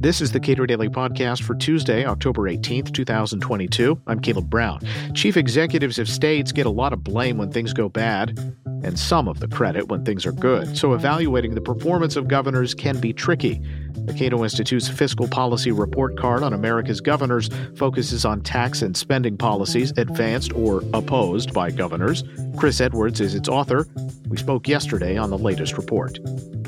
This is the Cato Daily Podcast for Tuesday, October 18th, 2022. I'm Caleb Brown. Chief executives of states get a lot of blame when things go bad, and some of the credit when things are good. So evaluating the performance of governors can be tricky. The Cato Institute's fiscal policy report card on America's governors focuses on tax and spending policies advanced or opposed by governors. Chris Edwards is its author. We spoke yesterday on the latest report.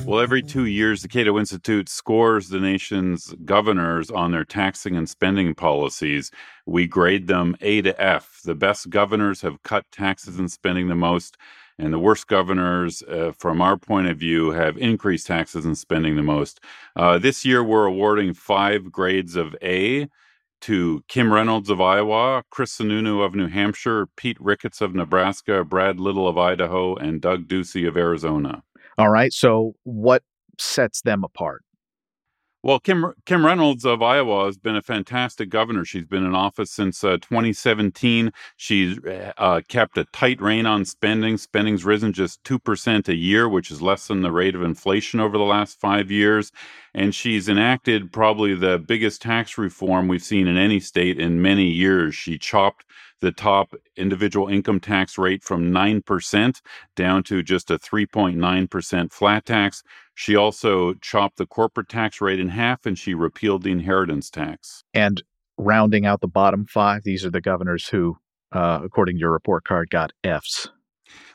Well, every two years, the Cato Institute scores the nation's governors on their taxing and spending policies. We grade them A to F. The best governors have cut taxes and spending the most, and the worst governors, uh, from our point of view, have increased taxes and spending the most. Uh, this year, we're awarding five grades of A to Kim Reynolds of Iowa, Chris Sununu of New Hampshire, Pete Ricketts of Nebraska, Brad Little of Idaho, and Doug Ducey of Arizona. All right. So, what sets them apart? Well, Kim Kim Reynolds of Iowa has been a fantastic governor. She's been in office since uh, 2017. She's uh, kept a tight rein on spending. Spending's risen just two percent a year, which is less than the rate of inflation over the last five years. And she's enacted probably the biggest tax reform we've seen in any state in many years. She chopped the top individual income tax rate from 9% down to just a 3.9% flat tax. She also chopped the corporate tax rate in half and she repealed the inheritance tax. And rounding out the bottom five, these are the governors who, uh, according to your report card, got Fs.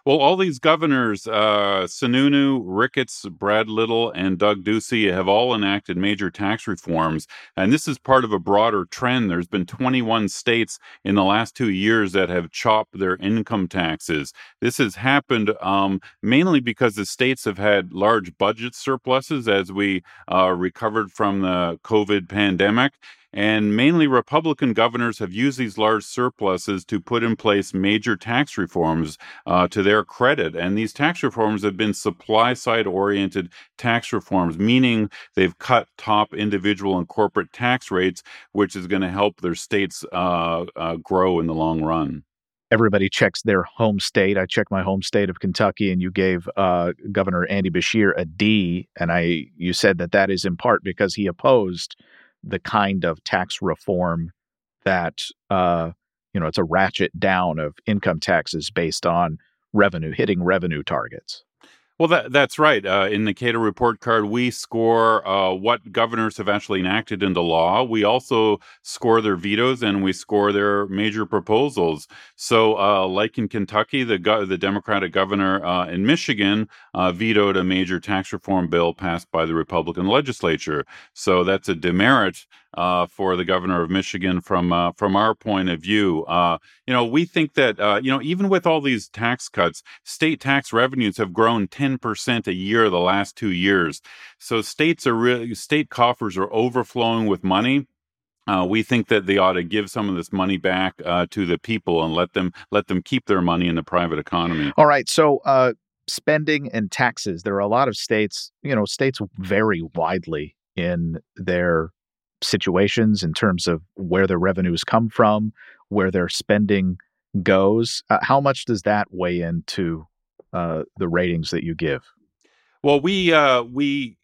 Well, all these governors, uh, Sununu, Ricketts, Brad Little, and Doug Ducey, have all enacted major tax reforms. And this is part of a broader trend. There's been 21 states in the last two years that have chopped their income taxes. This has happened um, mainly because the states have had large budget surpluses as we uh, recovered from the COVID pandemic. And mainly Republican governors have used these large surpluses to put in place major tax reforms uh, to their credit. And these tax reforms have been supply side oriented tax reforms, meaning they've cut top individual and corporate tax rates, which is going to help their states uh, uh, grow in the long run everybody checks their home state. I checked my home state of Kentucky, and you gave uh, Governor Andy Beshear a D, and I you said that that is in part because he opposed the kind of tax reform that uh, you know it's a ratchet down of income taxes based on revenue hitting revenue targets. Well, that, that's right. Uh, in the Cato report card, we score uh, what governors have actually enacted into law. We also score their vetoes and we score their major proposals. So, uh, like in Kentucky, the go- the Democratic governor uh, in Michigan uh, vetoed a major tax reform bill passed by the Republican legislature. So that's a demerit uh, for the governor of Michigan from uh, from our point of view. Uh, you know, we think that uh, you know even with all these tax cuts, state tax revenues have grown ten percent a year the last two years. So states are really state coffers are overflowing with money. Uh, we think that they ought to give some of this money back uh, to the people and let them let them keep their money in the private economy. All right, so uh, spending and taxes. There are a lot of states. You know, states vary widely in their situations in terms of where their revenues come from, where their spending goes. Uh, how much does that weigh into uh, the ratings that you give? Well, we uh, we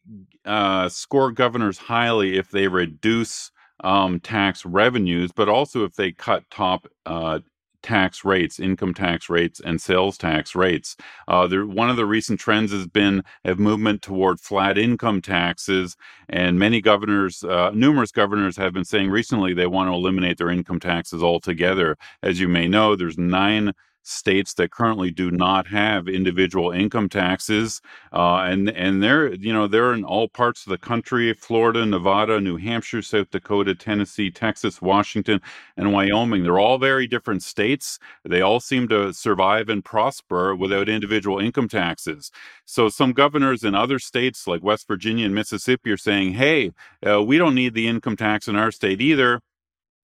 uh, score governors highly if they reduce um, tax revenues, but also if they cut top uh, tax rates, income tax rates, and sales tax rates. Uh, there, one of the recent trends has been a movement toward flat income taxes, and many governors, uh, numerous governors, have been saying recently they want to eliminate their income taxes altogether. As you may know, there's nine states that currently do not have individual income taxes, uh, and and they're you know they're in all parts of the country: Florida, Nevada, New Hampshire, South Dakota, Tennessee, Texas, Washington, and Wyoming. They're all very different states. They all seem to survive and prosper without individual income taxes. So some governors in other states like West Virginia and Mississippi are saying, "Hey, uh, we don't need the income tax in our state either."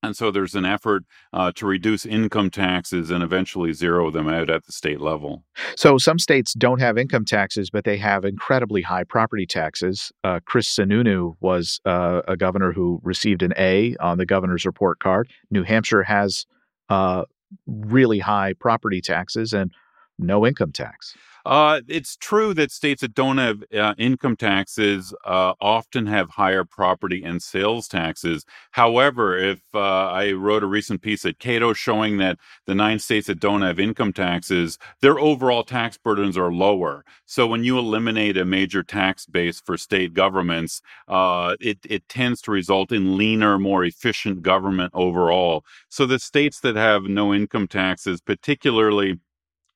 And so there's an effort uh, to reduce income taxes and eventually zero them out at the state level. So some states don't have income taxes, but they have incredibly high property taxes. Uh, Chris Sununu was uh, a governor who received an A on the governor's report card. New Hampshire has uh, really high property taxes, and no income tax. Uh, it's true that states that don't have uh, income taxes uh, often have higher property and sales taxes. However, if uh, I wrote a recent piece at Cato showing that the nine states that don't have income taxes, their overall tax burdens are lower. So when you eliminate a major tax base for state governments, uh, it, it tends to result in leaner, more efficient government overall. So the states that have no income taxes, particularly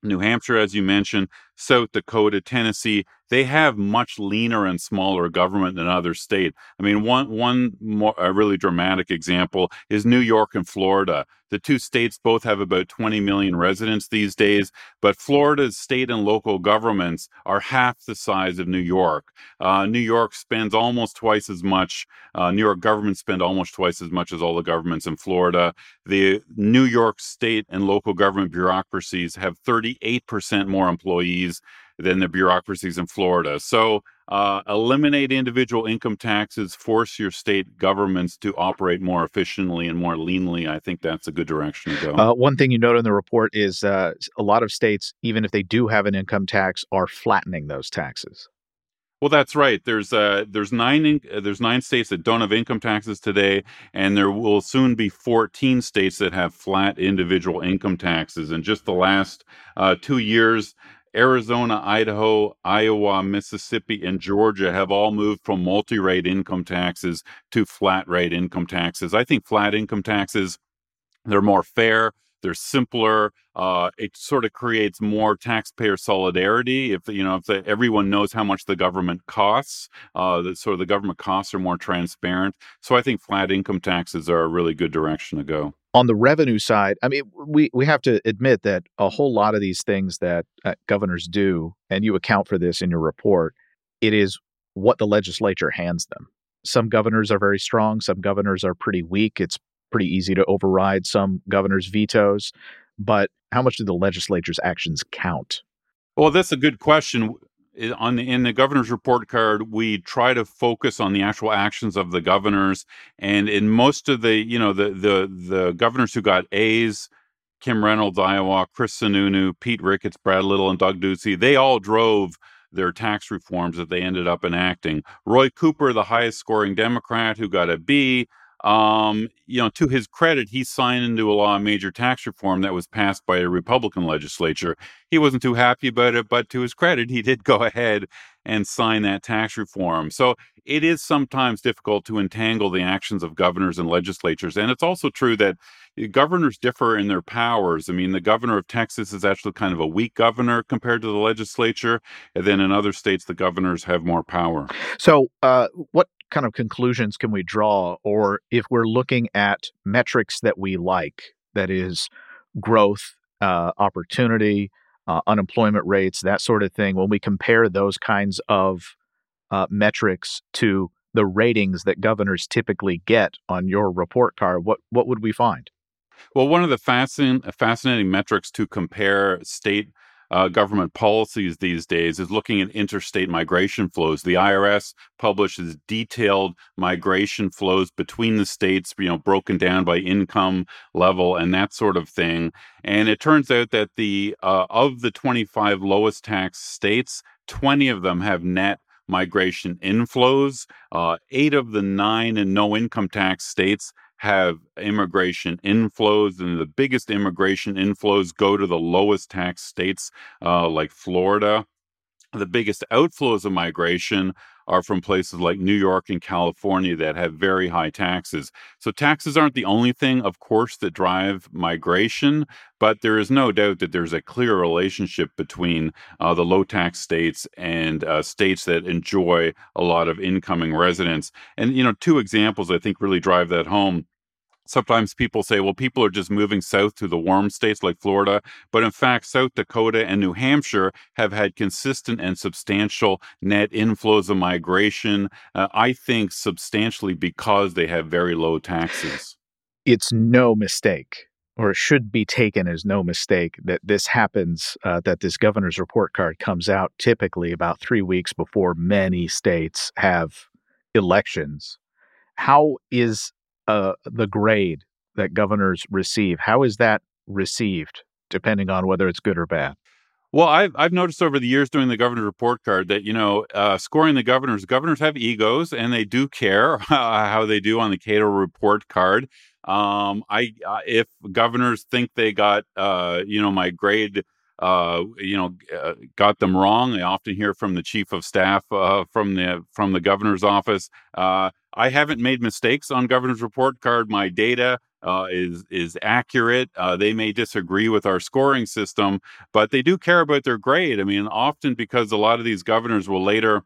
New Hampshire, as you mentioned, South Dakota, Tennessee, they have much leaner and smaller government than other states. I mean, one one more a really dramatic example is New York and Florida. The two states both have about 20 million residents these days, but Florida's state and local governments are half the size of New York. Uh, New York spends almost twice as much. Uh, New York government spend almost twice as much as all the governments in Florida. The New York state and local government bureaucracies have 38% more employees than the bureaucracies in Florida. So uh, eliminate individual income taxes, force your state governments to operate more efficiently and more leanly. I think that's a good direction to go. Uh, one thing you note in the report is uh, a lot of states, even if they do have an income tax, are flattening those taxes. Well, that's right. There's uh, there's nine uh, there's nine states that don't have income taxes today, and there will soon be 14 states that have flat individual income taxes. In just the last uh, two years, Arizona, Idaho, Iowa, Mississippi, and Georgia have all moved from multi rate income taxes to flat rate income taxes. I think flat income taxes, they're more fair. They're simpler. Uh, it sort of creates more taxpayer solidarity. If you know, if the, everyone knows how much the government costs, uh, the, sort of the government costs are more transparent. So I think flat income taxes are a really good direction to go on the revenue side, I mean, we we have to admit that a whole lot of these things that uh, governors do, and you account for this in your report, it is what the legislature hands them. Some governors are very strong. Some governors are pretty weak. It's pretty easy to override some governors' vetoes. But how much do the legislature's actions count? Well, that's a good question on the, in the governor's report card we try to focus on the actual actions of the governors and in most of the you know the the the governors who got A's Kim Reynolds Iowa Chris Sununu Pete Ricketts Brad Little and Doug Ducey they all drove their tax reforms that they ended up enacting Roy Cooper the highest scoring Democrat who got a B um, you know, to his credit, he signed into a law a major tax reform that was passed by a Republican legislature. He wasn't too happy about it, but to his credit, he did go ahead and sign that tax reform. So it is sometimes difficult to entangle the actions of governors and legislatures. And it's also true that governors differ in their powers. I mean, the governor of Texas is actually kind of a weak governor compared to the legislature. And then in other states, the governors have more power. So, uh, what kind of conclusions can we draw? Or if we're looking at metrics that we like, that is growth, uh, opportunity, uh, unemployment rates, that sort of thing, when we compare those kinds of uh, metrics to the ratings that governors typically get on your report card, what what would we find? Well, one of the fascinating fascinating metrics to compare state uh, government policies these days is looking at interstate migration flows. The IRS publishes detailed migration flows between the states, you know, broken down by income level and that sort of thing. And it turns out that the uh, of the 25 lowest tax states, 20 of them have net migration inflows. Uh, eight of the nine in no income tax states have immigration inflows, and the biggest immigration inflows go to the lowest tax states uh, like Florida. The biggest outflows of migration are from places like New York and California that have very high taxes. So, taxes aren't the only thing, of course, that drive migration, but there is no doubt that there's a clear relationship between uh, the low tax states and uh, states that enjoy a lot of incoming residents. And, you know, two examples I think really drive that home sometimes people say, well, people are just moving south to the warm states like Florida. But in fact, South Dakota and New Hampshire have had consistent and substantial net inflows of migration. Uh, I think substantially because they have very low taxes. It's no mistake. Or should be taken as no mistake that this happens, uh, that this governor's report card comes out typically about three weeks before many states have elections. How is uh, the grade that governors receive, how is that received, depending on whether it's good or bad? Well, I've I've noticed over the years doing the governor's report card that you know uh, scoring the governors. Governors have egos and they do care how they do on the Cato report card. Um, I uh, if governors think they got uh, you know my grade uh, you know, uh, got them wrong. I often hear from the chief of staff uh, from the from the governor's office. Uh, I haven't made mistakes on governor's report card. My data uh, is is accurate. Uh, they may disagree with our scoring system, but they do care about their grade. I mean, often because a lot of these governors will later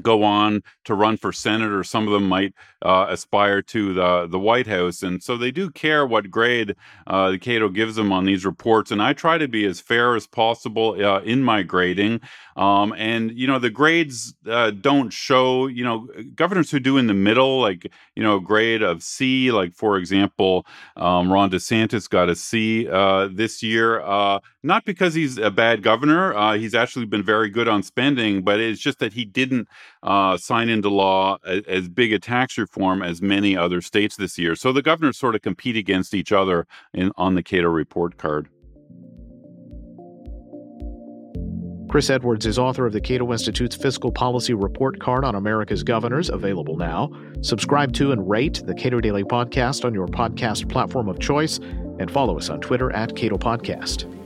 go on to run for senate or some of them might uh, aspire to the the White House. And so they do care what grade uh, Cato gives them on these reports. And I try to be as fair as possible uh, in my grading. Um, and you know the grades uh, don't show you know governors who do in the middle like you know grade of C like for example um, Ron DeSantis got a C uh, this year uh, not because he's a bad governor he's actually been very good on spending but it's just that he didn't uh, sign into law as, as, big a tax reform as many other states this year. So the governors sort of compete against each other in, on the Cato report card. Chris Edwards is author of the Cato Institute's Fiscal Policy Report Card on America's Governors, available now. Subscribe to and rate the Cato Daily Podcast on your podcast platform of choice, and follow us on Twitter at Cato Podcast.